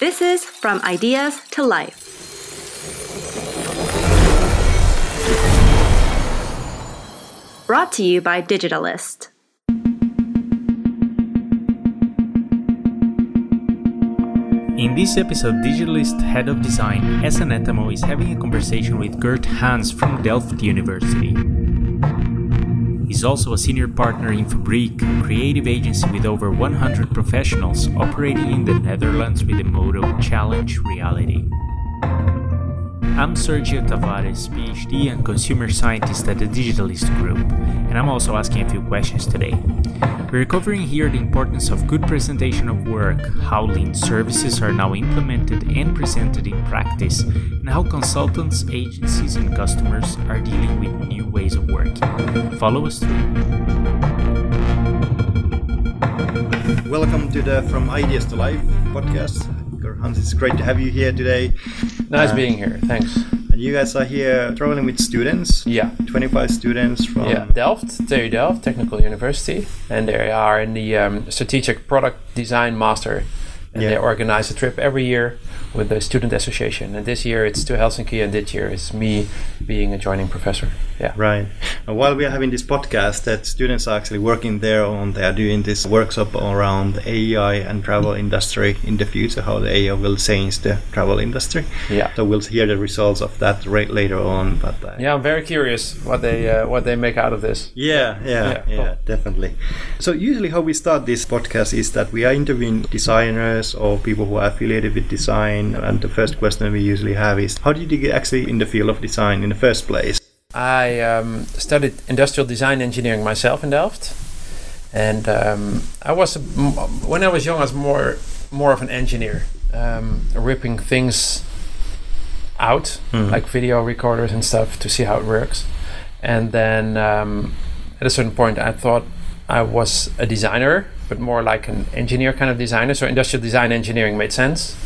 This is From Ideas to Life. Brought to you by Digitalist. In this episode, Digitalist Head of Design, Esa Netamo, is having a conversation with Gert Hans from Delft University. He's also a senior partner in Fabrique, a creative agency with over 100 professionals operating in the Netherlands with the motto Challenge Reality. I'm Sergio Tavares, PhD and consumer scientist at the Digitalist Group, and I'm also asking a few questions today. We're covering here the importance of good presentation of work, how lean services are now implemented and presented in practice, and how consultants, agencies, and customers are dealing with new ways of working. Follow us through. Welcome to the From Ideas to Life podcast. Hans, it's great to have you here today. Nice uh, being here. Thanks. You guys are here traveling with students. Yeah. 25 students from. Yeah, Delft, TU Delft Technical University. And they are in the um, Strategic Product Design Master. And yeah. they organize a trip every year with the student association. And this year it's to Helsinki, and this year it's me being a joining professor. Yeah. Right. And while we are having this podcast, that students are actually working there on, they are doing this workshop around AI and travel industry in the future, how the AI will change the travel industry. Yeah. So we'll hear the results of that right later on. But uh, yeah, I'm very curious what they uh, what they make out of this. Yeah, yeah, yeah, yeah cool. definitely. So usually how we start this podcast is that we are interviewing designers or people who are affiliated with design design. And the first question we usually have is how did you get actually in the field of design in the first place? I um, studied industrial design engineering myself in Delft. And um, I was, when I was young, I was more, more of an engineer, um, ripping things out, mm. like video recorders and stuff, to see how it works. And then um, at a certain point, I thought I was a designer but more like an engineer kind of designer. So industrial design engineering made sense.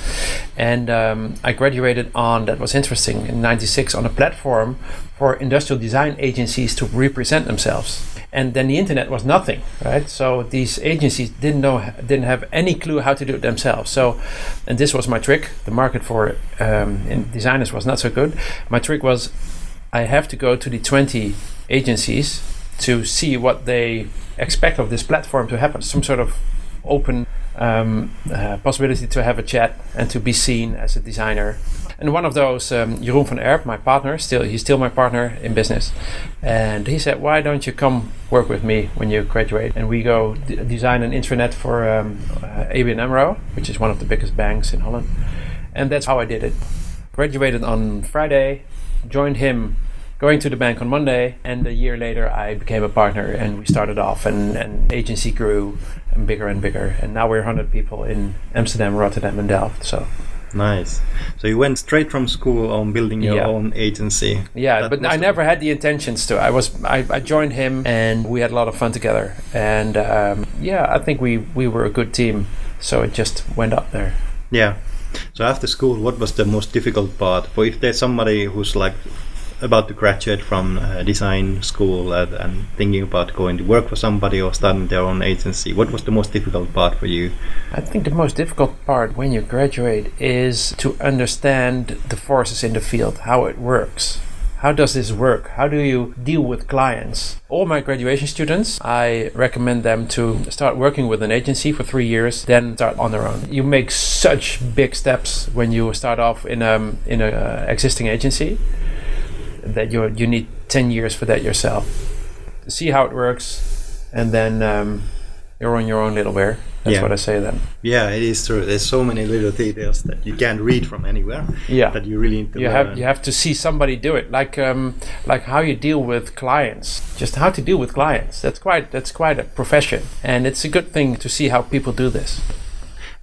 And um, I graduated on, that was interesting, in 96 on a platform for industrial design agencies to represent themselves. And then the internet was nothing, right? So these agencies didn't know, didn't have any clue how to do it themselves. So, and this was my trick. The market for um, designers was not so good. My trick was, I have to go to the 20 agencies to see what they expect of this platform to happen. Some sort of open um, uh, possibility to have a chat and to be seen as a designer. And one of those um, Jeroen van Erp my partner still he's still my partner in business. And he said why don't you come work with me when you graduate? And we go d- design an intranet for um, uh, ABN AMRO which is one of the biggest banks in Holland. And that's how I did it. Graduated on Friday joined him going to the bank on Monday, and a year later I became a partner, and we started off, and, and agency grew and bigger and bigger, and now we're 100 people in Amsterdam, Rotterdam, and Delft. So nice. So you went straight from school on building your yeah. own agency. Yeah, that but I never had the intentions to. I was I, I, joined him, and we had a lot of fun together, and um, yeah, I think we we were a good team. So it just went up there. Yeah. So after school, what was the most difficult part? For if there's somebody who's like about to graduate from uh, design school uh, and thinking about going to work for somebody or starting their own agency, what was the most difficult part for you? I think the most difficult part when you graduate is to understand the forces in the field, how it works. How does this work? How do you deal with clients? All my graduation students, I recommend them to start working with an agency for three years, then start on their own. You make such big steps when you start off in a um, in a uh, existing agency that you you need 10 years for that yourself. To see how it works. And then um, you're on your own little bear. That's yeah. what i say then. Yeah it is true. There's so many little details that you can't read from anywhere yeah. that you really need to you learn. have you have to see somebody do it. Like um, like how you deal with clients. Just how to deal with clients. That's quite that's quite a profession. And it's a good thing to see how people do this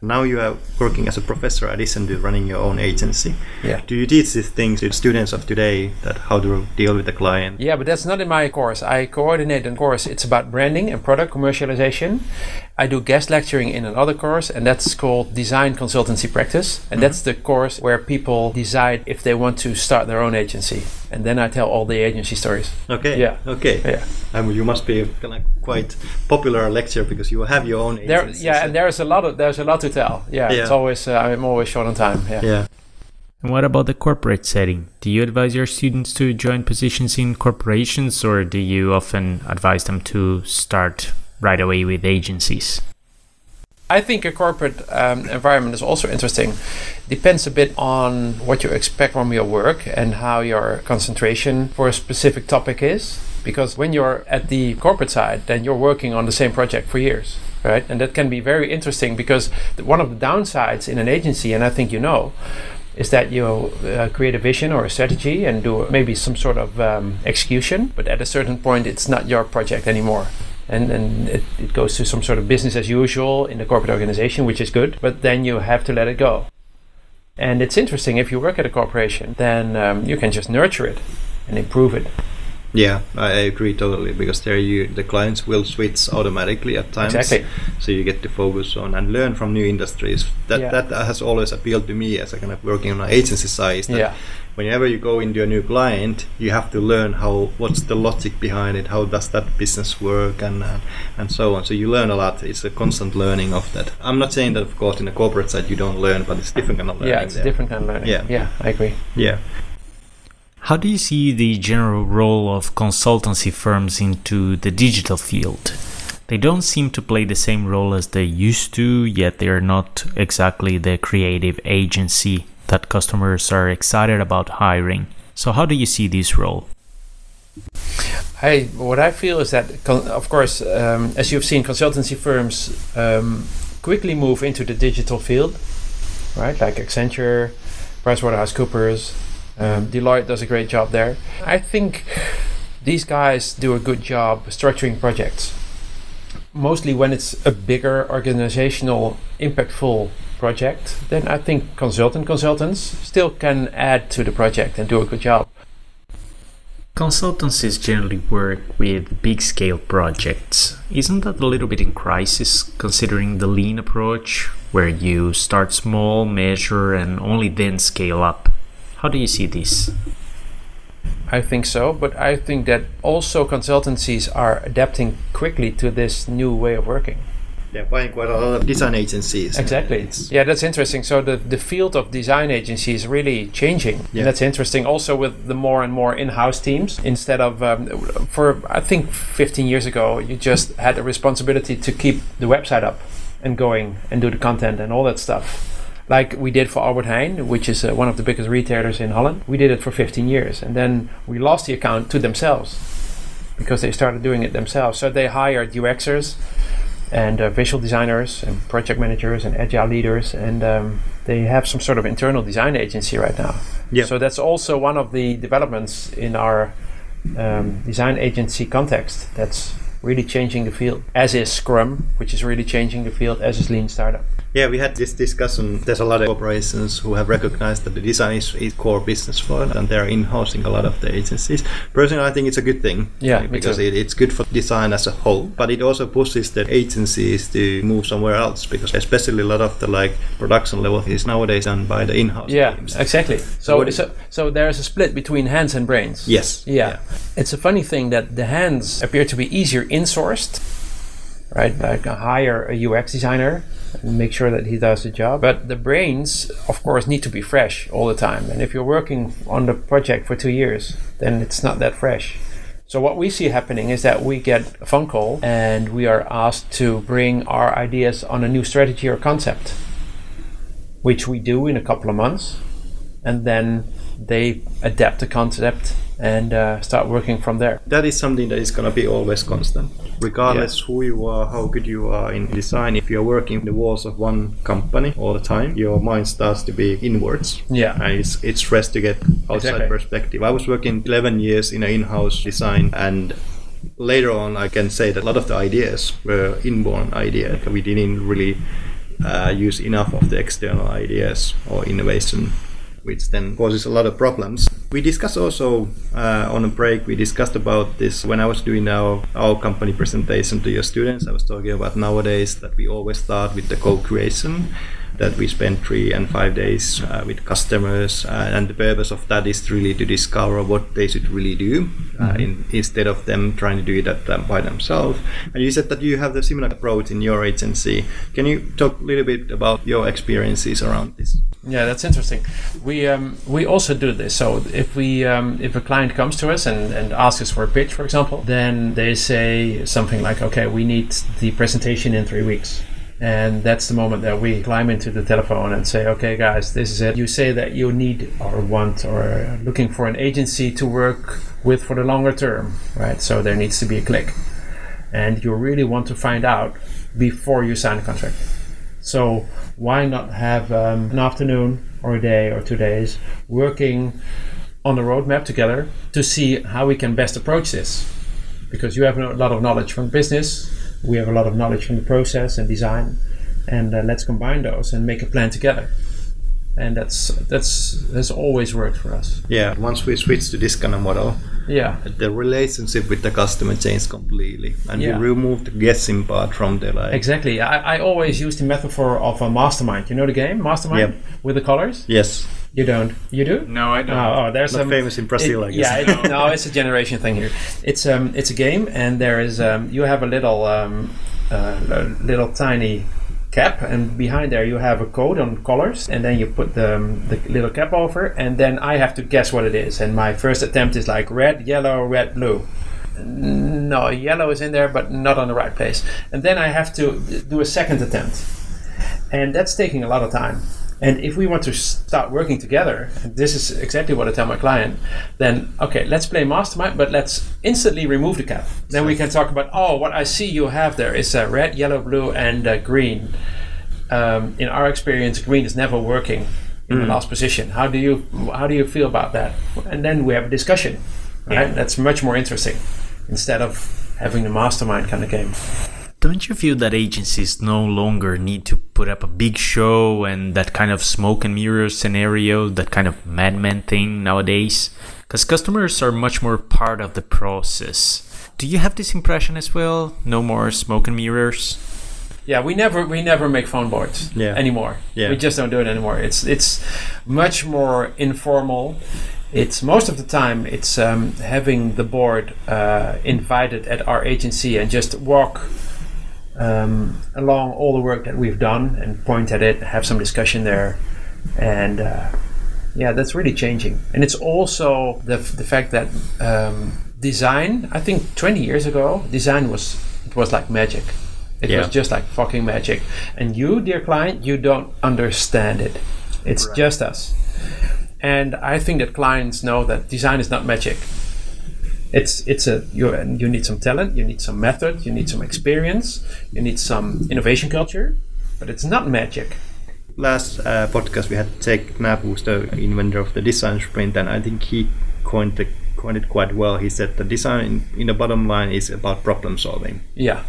now you are working as a professor addition to running your own agency. Yeah. Do you teach these things to students of today that how to deal with the client? Yeah, but that's not in my course. I coordinate a course. It's about branding and product commercialization. I do guest lecturing in another course, and that's called Design Consultancy Practice. And that's the course where people decide if they want to start their own agency. And then I tell all the agency stories. Okay. Yeah. Okay. Yeah. I mean, you must be kind of quite popular lecturer because you have your own There, agency. yeah, so- and there's a lot of there's a lot to tell. Yeah, Yeah. it's always uh, I'm always short on time. Yeah. yeah. And what about the corporate setting? Do you advise your students to join positions in corporations or do you often advise them to start right away with agencies? I think a corporate um, environment is also interesting. Depends a bit on what you expect from your work and how your concentration for a specific topic is. Because when you're at the corporate side, then you're working on the same project for years, right? And that can be very interesting because one of the downsides in an agency, and I think you know, is that you uh, create a vision or a strategy and do maybe some sort of um, execution, but at a certain point, it's not your project anymore. And, and it, it goes to some sort of business as usual in the corporate organization, which is good, but then you have to let it go. And it's interesting if you work at a corporation, then um, you can just nurture it and improve it. Yeah, I agree totally because there you the clients will switch automatically at times. Exactly. So you get to focus on and learn from new industries. That Yeah. that has always appealed to me as a kind of working on an agency side. that Yeah. Whenever you go into a new client, you have to learn how what's the logic behind it, how does that business work, and uh, and so on. So you learn a lot. It's a constant learning of that. I'm not saying that, of course, in the corporate side you don't learn, but it's different kind of learning. yeah, it's there. a different kind of learning. Yeah. yeah, I agree. Yeah. How do you see the general role of consultancy firms into the digital field? They don't seem to play the same role as they used to, yet they are not exactly the creative agency that customers are excited about hiring. So, how do you see this role? I what I feel is that, of course, um, as you've seen, consultancy firms um, quickly move into the digital field, right? Like Accenture, PricewaterhouseCoopers, um, Deloitte does a great job there. I think these guys do a good job structuring projects. Mostly when it's a bigger organizational, impactful project, then I think consultant consultants still can add to the project and do a good job. Consultancies generally work with big scale projects. Isn't that a little bit in crisis considering the lean approach, where you start small, measure, and only then scale up? How do you see this? I think so, but I think that also consultancies are adapting quickly to this new way of working. They're buying quite a lot of design agencies. Exactly. It's- Yeah, that's interesting. So the, the field of design agency is really changing. Yeah. And that's interesting also with the more and more in-house teams instead of um, for I think 15 years ago you just had a responsibility to keep the website up and going and do the content and all that stuff. Like we did for Albert Heijn, which is uh, one of the biggest retailers in Holland. We did it for 15 years and then we lost the account to themselves because they started doing it themselves. So they hired UXers and uh, visual designers and project managers and agile leaders, and um, they have some sort of internal design agency right now. Yeah. So that's also one of the developments in our um, design agency context. That's really changing the field. As is Scrum, which is really changing the field. As is Lean Startup. Yeah, we had this discussion. There's a lot of corporations who have recognized that the design is, is core business for them, and they're in-housing a lot of the agencies. Personally, I think it's a good thing. Yeah, because it, it's good for design as a whole, but it also pushes the agencies to move somewhere else. Because especially a lot of the like production level is nowadays done by the in-house Yeah, teams. exactly. So, is- so, so there's a split between hands and brains. Yes. Yeah. It's a funny thing that the hands appear to be easier insourced, right? Like hire a UX designer and make sure that he does the job. But the brains, of course, need to be fresh all the time. And if you're working on the project for two years, then it's not that fresh. So what we see happening is that we get a phone call and we are asked to bring our ideas on a new strategy or concept, which we do in a couple of months and then they adapt the concept and uh, start working from there. that is something that is going to be always constant regardless who you are how good you are in design if you're working in the walls of one company all the time your mind starts to be inwards Yeah. and it's it's fresh to get outside Exactly. perspective i was working 11 years in an in-house design and later on i can say that a lot of the ideas were inborn ideas we didn't really uh, use enough of the external ideas or innovation which then causes a lot of problems. We discussed also uh, on a break. We discussed about this when I was doing our our company presentation to your students. I was talking about nowadays that we always start with the co-creation that we spend three and five days uh, with customers, uh, and the purpose of that is really to discover what they should really do uh, in, instead of them trying to do it at, um, by themselves. And you said that you have the similar approach in your agency. Can you talk a little bit about your experiences around this? Yeah, that's interesting. We um, we also do this. So if we um, if a client comes to us and, and asks us for a pitch, for example, then they say something like, "Okay, we need the presentation in three weeks." And that's the moment that we climb into the telephone and say, okay, guys, this is it. You say that you need or want or looking for an agency to work with for the longer term, right? So there needs to be a click. And you really want to find out before you sign a contract. So why not have um, an afternoon or a day or two days working on the roadmap together to see how we can best approach this? Because you have a lot of knowledge from business, we have a lot of knowledge from the process and design, and uh, let's combine those and make a plan together. And that's that's that's always worked for us. Yeah, once we switch to this kind of model, Yeah, the relationship with the customer changed completely, and Yeah. we removed the guessing part from the like. exactly. I, I always use the metaphor of a mastermind. You know the game Mastermind Yep. with the colors. Yes, You don't. You do? No, I don't. Oh, oh, there's not some famous in Brazil, It- I guess. Yeah, it, no, it's a generation thing here. It's um, it's a game, and there is um, you have a little um, uh, little tiny cap, and behind there you have a code on colors, and then you put the um, the little cap over, and then I have to guess what it is. And my first attempt is like red, yellow, red, blue. No, yellow is in there, but not on the right place. And then I have to do a second attempt, and that's taking a lot of time. And if we want to start working together, this is exactly what I tell my client, then okay, let's play mastermind, but let's instantly remove the cap. Then we can talk about oh, what I see you have there is uh, red, yellow, blue, and uh, green. Um, in our experience, green is never working in the last position. How do you how do you feel about that? And then we have a discussion. Right, that's much more interesting instead of having the mastermind kind of game. Don't you feel that agencies no longer need to put up a big show and that kind of smoke and mirrors scenario, that kind of madman thing nowadays? Because customers are much more part of the process. Do you have this impression as well? No more smoke and mirrors? Yeah, we never we never make phone boards Yeah. anymore. Yeah. We just don't do it anymore. It's it's much more informal. It's most of the time it's um, having the board uh, invited at our agency and just walk um, along all the work that we've done and point at it, have some discussion there, and uh, yeah, that's really changing. And it's also the the fact that um, design. I think 20 years ago, design was it was like magic. It Yeah. was just like fucking magic. And you, dear client, you don't understand it. It's just us. And I think that clients know that design is not magic. It's it's a you you need some talent, you need some method, you need some experience, you need some innovation culture, but it's not magic. last uh, podcast we had Jake Knapp, who's the inventor of the design sprint, and I think he coined the, coined it quite well. He said the design in the bottom line is about problem solving. Yeah,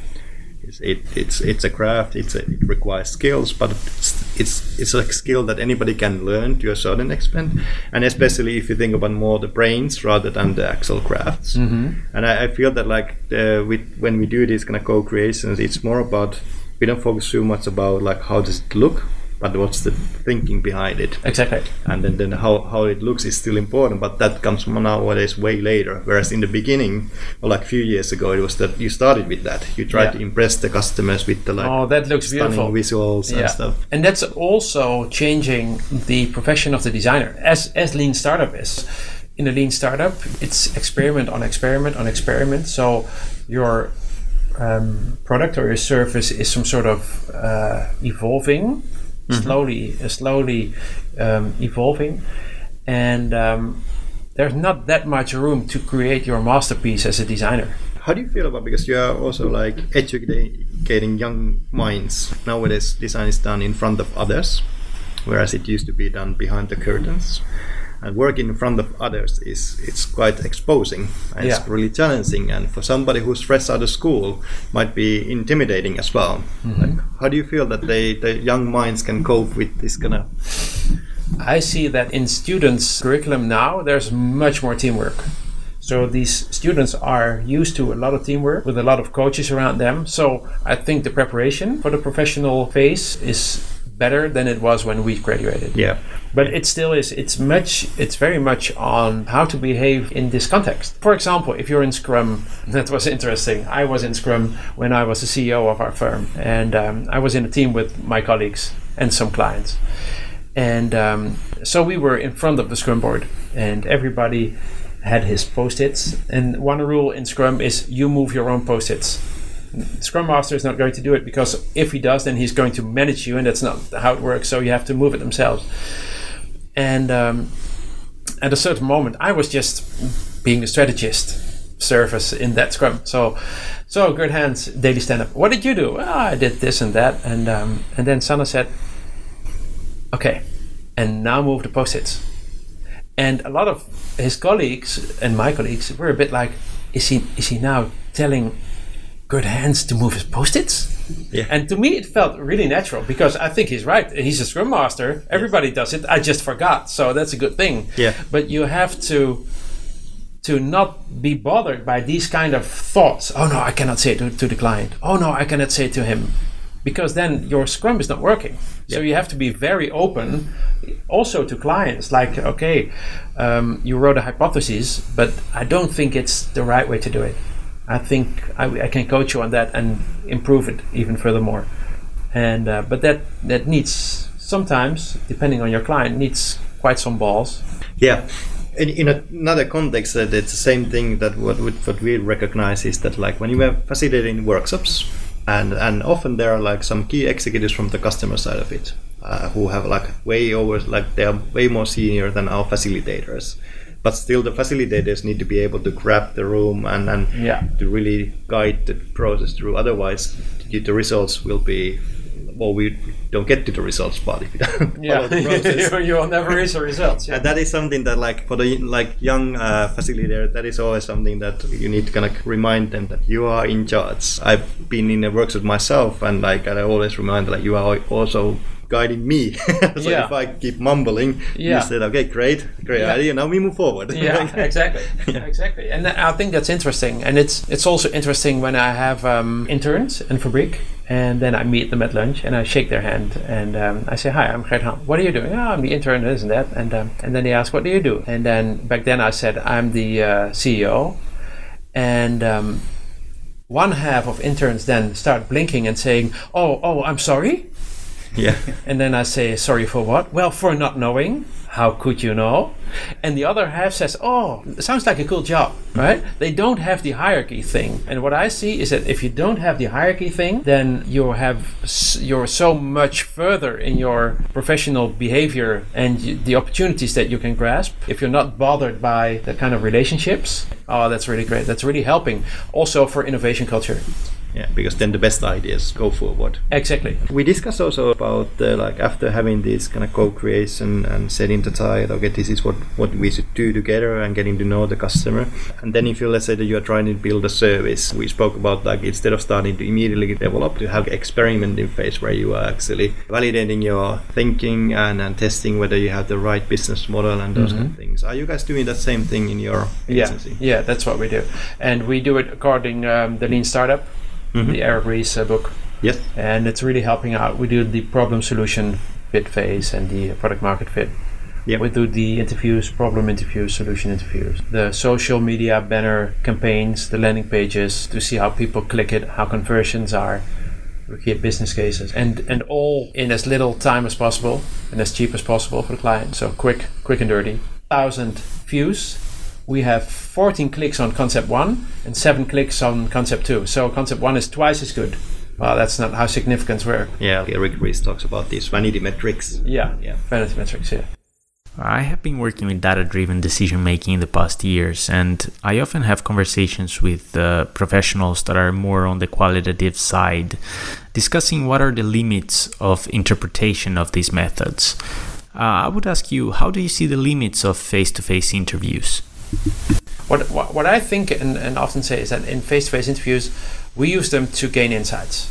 It's it, it's it's a craft. It's a, it requires skills, but it's, it's it's a skill that anybody can learn to a certain extent, and especially if you think about more the brains rather than the actual crafts. Mm-hmm. And I, I feel that like the, with when we do these kind of co-creations, it's more about we don't focus too much about like how does it look, but what's the thinking behind it exactly. and then, then how, how it looks is still important but that comes from nowadays way later whereas in the beginning or like a few years ago it was that you started with that you tried Yeah. to impress the customers with the like Oh, that looks beautiful. visuals and stuff And that's also changing the profession of the designer, as as lean startup is. In a lean startup, it's experiment on experiment on experiment. So your um, product or your service is some sort of uh, evolving, slowly, uh, slowly um, evolving, and um, there's not that much room to create your masterpiece as a designer. how do you feel about because you are also like educating young minds. Nowadays design is done in front of others whereas it used to be done behind the curtains and working in front of others is it's quite exposing and Yeah. it's really challenging and for somebody who's fresh out of school might be intimidating as well Mm-hmm. like, how do you feel that they the young minds can cope with this kind of I see that in students' curriculum now, there's much more teamwork. So these students are used to a lot of teamwork with a lot of coaches around them. So I think the preparation for the professional phase is better than it was when we graduated. Yeah. But it still is. It's much. It's very much on how to behave in this context. For example, if you're in Scrum, that was interesting. I was in Scrum when I was the CEO of our firm, and um, I was in a team with my colleagues and some clients, and um, so we were in front of the Scrum board, and everybody had his post-its. And one rule in Scrum is you move your own post-its. Scrum Master is not going to do it because if he does, then he's going to manage you, and that's not how it works. So you have to move it themselves. And um, at a certain moment, I was just being the strategist service in that Scrum. So, so Gert Hans daily stand up. What did you do? Well, I did this and that, and um, and then Sanne said, "Okay, and now move the post-its." And a lot of his colleagues and my colleagues were a bit like, "Is he is he now telling Gert Hans to move his post-its?" Yeah. And to me, it felt really natural because I think he's right. He's a scrum master. Everybody does it. I just forgot, so that's a good thing. Yeah. But you have to to not be bothered by these kind of thoughts. Oh no, I cannot say it to, to the client. Oh no, I cannot say it to him, because then your scrum is not working. So you have to be very open, also to clients. Like, okay, um, you wrote a hypothesis, but I don't think it's the right way to do it. I think I, I can coach you on that and improve it even furthermore. And uh, but that that needs sometimes, depending on your client, needs quite some balls. Yeah. In, in another context, that it's the same thing that what what we recognize is that like when you are facilitating workshops, and and often there are like some key executives from the customer side of it, uh, who have like way over like they are way more senior than our facilitators. But still, the facilitators need to be able to grab the room and, and Yeah. to really guide the process through. Otherwise, the, results will be well, we don't get to the results part if you don't follow the process. you, you will never reach the results. Yeah. And that is something that, like, for the like young uh, facilitator, that is always something that you need to kind of remind them that you are in charge. I've been in a workshop myself, and like, I always remind like you are also guiding me. so Yeah. if I keep mumbling, Yeah. you said, okay, great, great Yeah. idea. Now we move forward. yeah, exactly, Yeah. exactly. And I think that's interesting, and it's it's also interesting when I have um, interns in Fabrique, and then I meet them at lunch, and I shake their hand, and um, I say, "Hi, I'm Gert Han. What are you doing?" "Oh, I'm the intern, this and that, and um, and then they ask, "What do you do?" And then back then I said, "I'm the uh, CEO," and um, one half of interns then start blinking and saying, "Oh, oh, I'm sorry." Yeah. And then I say, sorry for what? Well, for not knowing. How could you know? And the other half says, oh, sounds like a cool job, mm-hmm. right? They don't have the hierarchy thing. And what I see is that if you don't have the hierarchy thing, then you have, you're so much further in your professional behavior and the opportunities that you can grasp. If you're not bothered by the kind of relationships, oh, that's really great. That's really helping. Also for innovation culture. Yeah, because then the best ideas go forward. Exactly. We discussed also about uh, like after having this kind of co-creation and setting the tide. Okay, this is what what we should do together and getting to know the customer. And then if you let's say that you are trying to build a service, we spoke about like instead of starting to immediately develop, to have experimenting phase where you are actually validating your thinking and, and testing whether you have the right business model and those kind of things. Are you guys doing that same thing in your Yeah, agency? yeah, that's what we do, and we do it according um, the Lean Startup, Mhm. the Eric Ries uh, book, Yes. and it's really helping out. We do the problem solution fit phase and the product market fit. Yeah. We do the interviews, problem interviews, solution interviews, the social media banner campaigns, the landing pages to see how people click it, how conversions are. We create business cases, and and all in as little time as possible and as cheap as possible for the client. So quick, quick and dirty. Thousand views. We have 14 clicks on concept one and seven clicks on concept two. So concept one is twice as good. Well, that's not how significance work. Yeah. Eric Ries talks about these vanity metrics. Yeah, Yeah. vanity metrics. Yeah. I have been working with data driven decision making in the past years, and I often have conversations with uh, professionals that are more on the qualitative side, discussing what are the limits of interpretation of these methods. Uh, I would ask you, how do you see the limits of face to face interviews? What, what, I think and, and often say is that in face to face interviews, we use them to gain insights.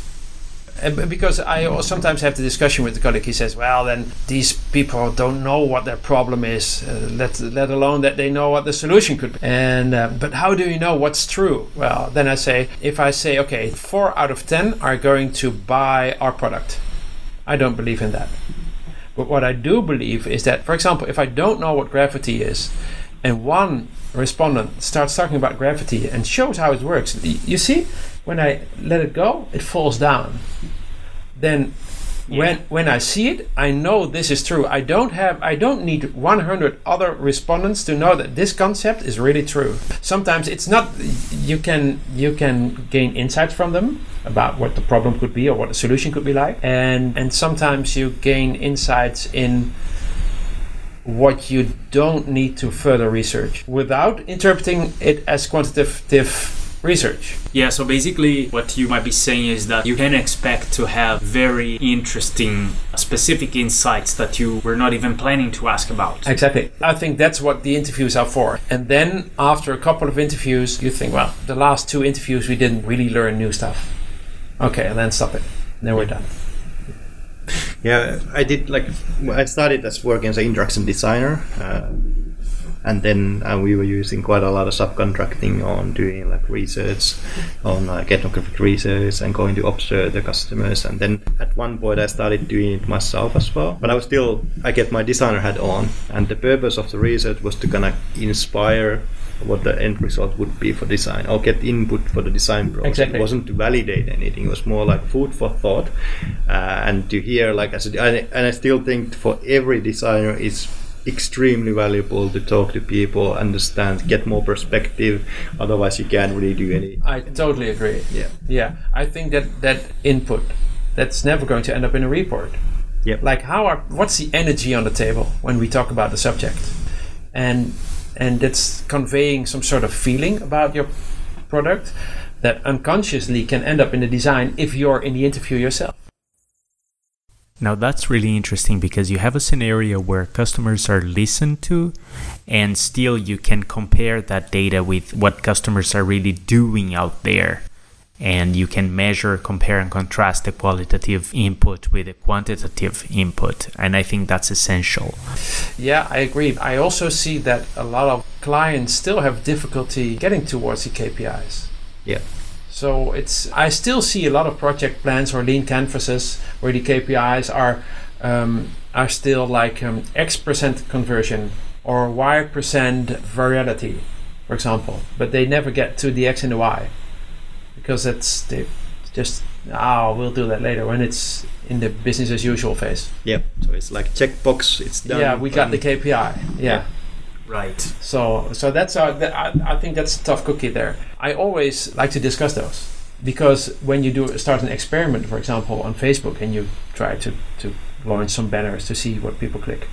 And because I sometimes have the discussion with the colleague. He says, "Well, then these people don't know what their problem is, uh, let let alone that they know what the solution could be." And uh, but how do you know what's true? Well, then I say, if I say, okay, four out of ten are going to buy our product, I don't believe in that. But what I do believe is that, for example, if I don't know what gravity is, and one respondent starts talking about gravity and shows how it works, you see, when I let it go, it falls down. Then, when when I see it, I know this is true. I don't have, I don't need 100 other respondents to know that this concept is really true. Sometimes it's not. You can you can gain insights from them about what the problem could be or what the solution could be like, and and sometimes you gain insights in what you don't need to further research without interpreting it as quantitative research. Yeah, so basically, what you might be saying is that you can expect to have very interesting, specific insights that you were not even planning to ask about. Exactly. I think that's what the interviews are for. And then after a couple of interviews, you think, well, the last two interviews we didn't really learn new stuff. Okay, and then stop it. Then we're done. Yeah, I did like I started as working as an interaction designer, uh, and then uh, we were using quite a lot of subcontracting on doing like research on like ethnographic research and going to observe the customers. And then at one point I started doing it myself as well. But I was still I get my designer hat on, and the purpose of the research was to kind of inspire what the end result would be for design or get input for the design process. Exactly. It wasn't to validate anything. It was more like food for thought uh, and to hear like as a, and, and I still think for every designer it's extremely valuable to talk to people, understand, get more perspective. Otherwise, you can't really do any. I totally agree. Yeah. Yeah, I think that that input that's never going to end up in a report. Yep. Like how are what's the energy on the table when we talk about the subject, and and that's conveying some sort of feeling about your product that unconsciously can end up in the design if you're in the interview yourself. Now that's really interesting because you have a scenario where customers are listened to and still you can compare that data with what customers are really doing out there. And you can measure, compare, and contrast the qualitative input with the quantitative input. And I think that's essential. Yeah, I agree. I also see that a lot of clients still have difficulty getting towards the KPIs. Yeah. So it's I still see a lot of project plans or lean canvases where the KPIs are um, are still like um, X percent conversion or Y percent virality, for example, but they never get to the X and the Y because it's they just oh we'll do that later when it's in the business as usual phase. Yep. So it's like checkbox. It's done. yeah, we got the KPI. Yeah. Yeah. Right. So, so that's a, that, I, I think that's a tough cookie there. I always like to discuss those because when you do start an experiment, for example, on Facebook, and you try to to launch some banners to see what people click,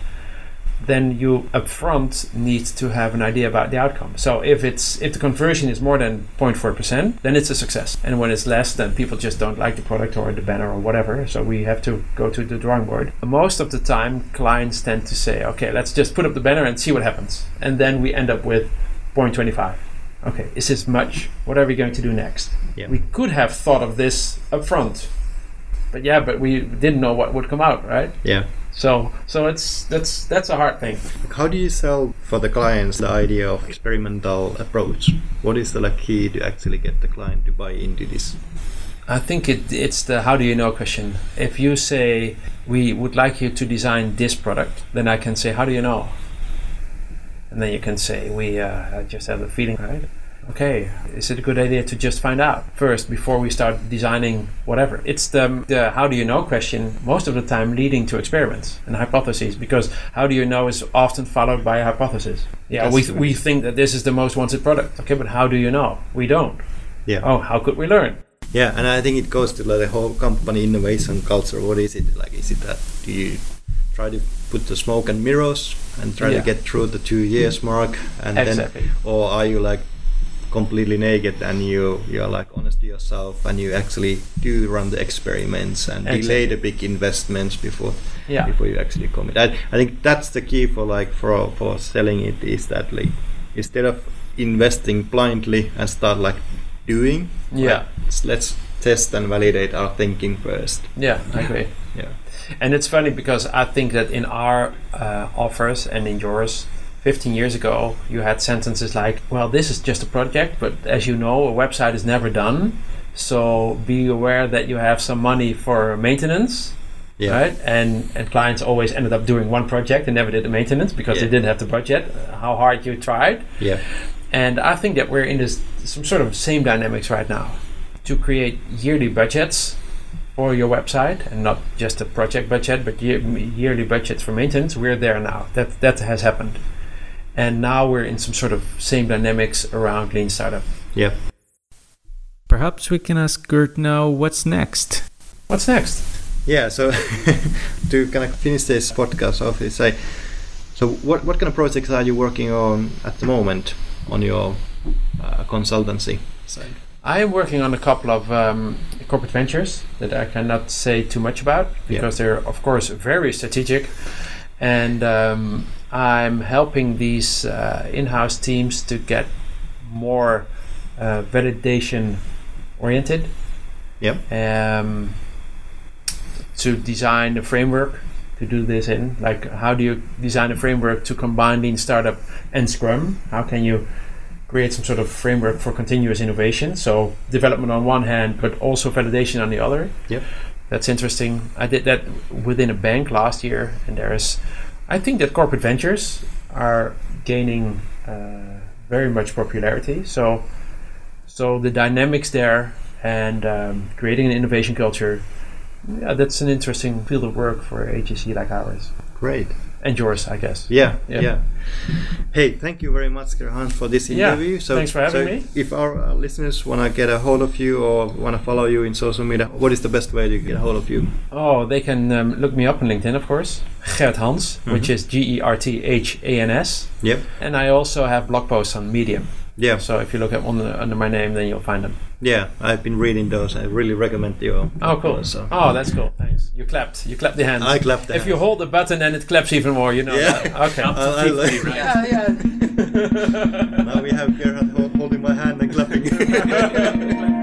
then you upfront need to have an idea about the outcome. So if it's if the conversion is more than 0.4 percent, then it's a success. And when it's less, then people just don't like the product or the banner or whatever. So we have to go to the drawing board. Most of the time, clients tend to say, "Okay, let's just put up the banner and see what happens." And then we end up with 0.25. Okay, is this much? What are we going to do next? Yeah. We could have thought of this upfront, but yeah, but we didn't know what would come out, right? Yeah. So, so it's that's that's a hard thing. How do you sell for the clients the idea of experimental approach? What is the like key to actually get the client to buy into this? I think it, it's the how do you know question. If you say we would like you to design this product, then I can say how do you know? And then you can say we uh, just have a feeling, right? Okay, is it a good idea to just find out first before we start designing whatever? It's the, the how do you know question most of the time leading to experiments and hypotheses because how do you know is often followed by a hypothesis. Yeah, That's we, true. we think that this is the most wanted product. Okay, but how do you know? We don't. Yeah. Oh, how could we learn? Yeah, and I think it goes to like the whole company innovation culture. What is it like? Is it that do you try to put the smoke and mirrors and try Yeah. to get through the two years mark, and Exactly. then, or are you like completely naked and you you are like honest to yourself and you actually do run the experiments and delay the big investments before Yeah. before you actually commit. I, I think that's the key for like for for selling it is that like instead of investing blindly and start like doing Yeah. like, let's test and validate our thinking first. Yeah, I agree. Yeah. And it's funny because I think that in our uh, offers and in yours, 15 years ago, you had sentences like, well, this is just a project, but as you know, a website is never done. So be aware that you have some money for maintenance. Yeah. Right, and and clients always ended up doing one project and never did the maintenance because Yeah. they didn't have the budget. uh, How hard you tried, Yeah. and I think that we're in this some sort of same dynamics right now to create yearly budgets for your website and not just a project budget, but year, yearly budgets for maintenance. We're there now. That that has happened, and now we're in some sort of same dynamics around lean startup. Yeah. Perhaps we can ask Gert now what's next. What's next? Yeah, so to kind of finish this podcast off, is say, so what what kind of projects are you working on at the moment on your uh, consultancy side? I am working on a couple of um, corporate ventures that I cannot say too much about because they're, of course, very strategic. And um, I'm helping these uh, in house teams to get more uh, validation oriented. Yep. Um, to design a framework to do this in. Like, how do you design a framework to combine Lean Startup and Scrum? How can you create some sort of framework for continuous innovation? So, development on one hand, but also validation on the other. Yep. That's interesting. I did that within a bank last year, and there's, I think that corporate ventures are gaining uh, very much popularity. So, so the dynamics there and um, creating an innovation culture, yeah, that's an interesting field of work for a HEC like ours Great. And yours, I guess. Yeah, Yeah. yeah. Hey, thank you very much, Gert Hans, for this Yeah, interview. So, thanks for having so me. If our uh, listeners want to get a hold of you or want to follow you in social media, what is the best way to get a hold of you? Oh, they can um, look me up on LinkedIn, of course. Gert Hans, which is G E R T H A N S. Yep. And I also have blog posts on Medium. Yeah, So if you look at on the, under my name, then you'll find them. Yeah. I've been reading those. I really recommend your. Oh, cool. So. Oh, that's cool. Thanks. You clapped. You clapped the hands. I clapped the If you hold the button, then it claps even more. You know. Yeah. that. Okay. I- I like- yeah, yeah. now we have Gerhard holding my hand and clapping.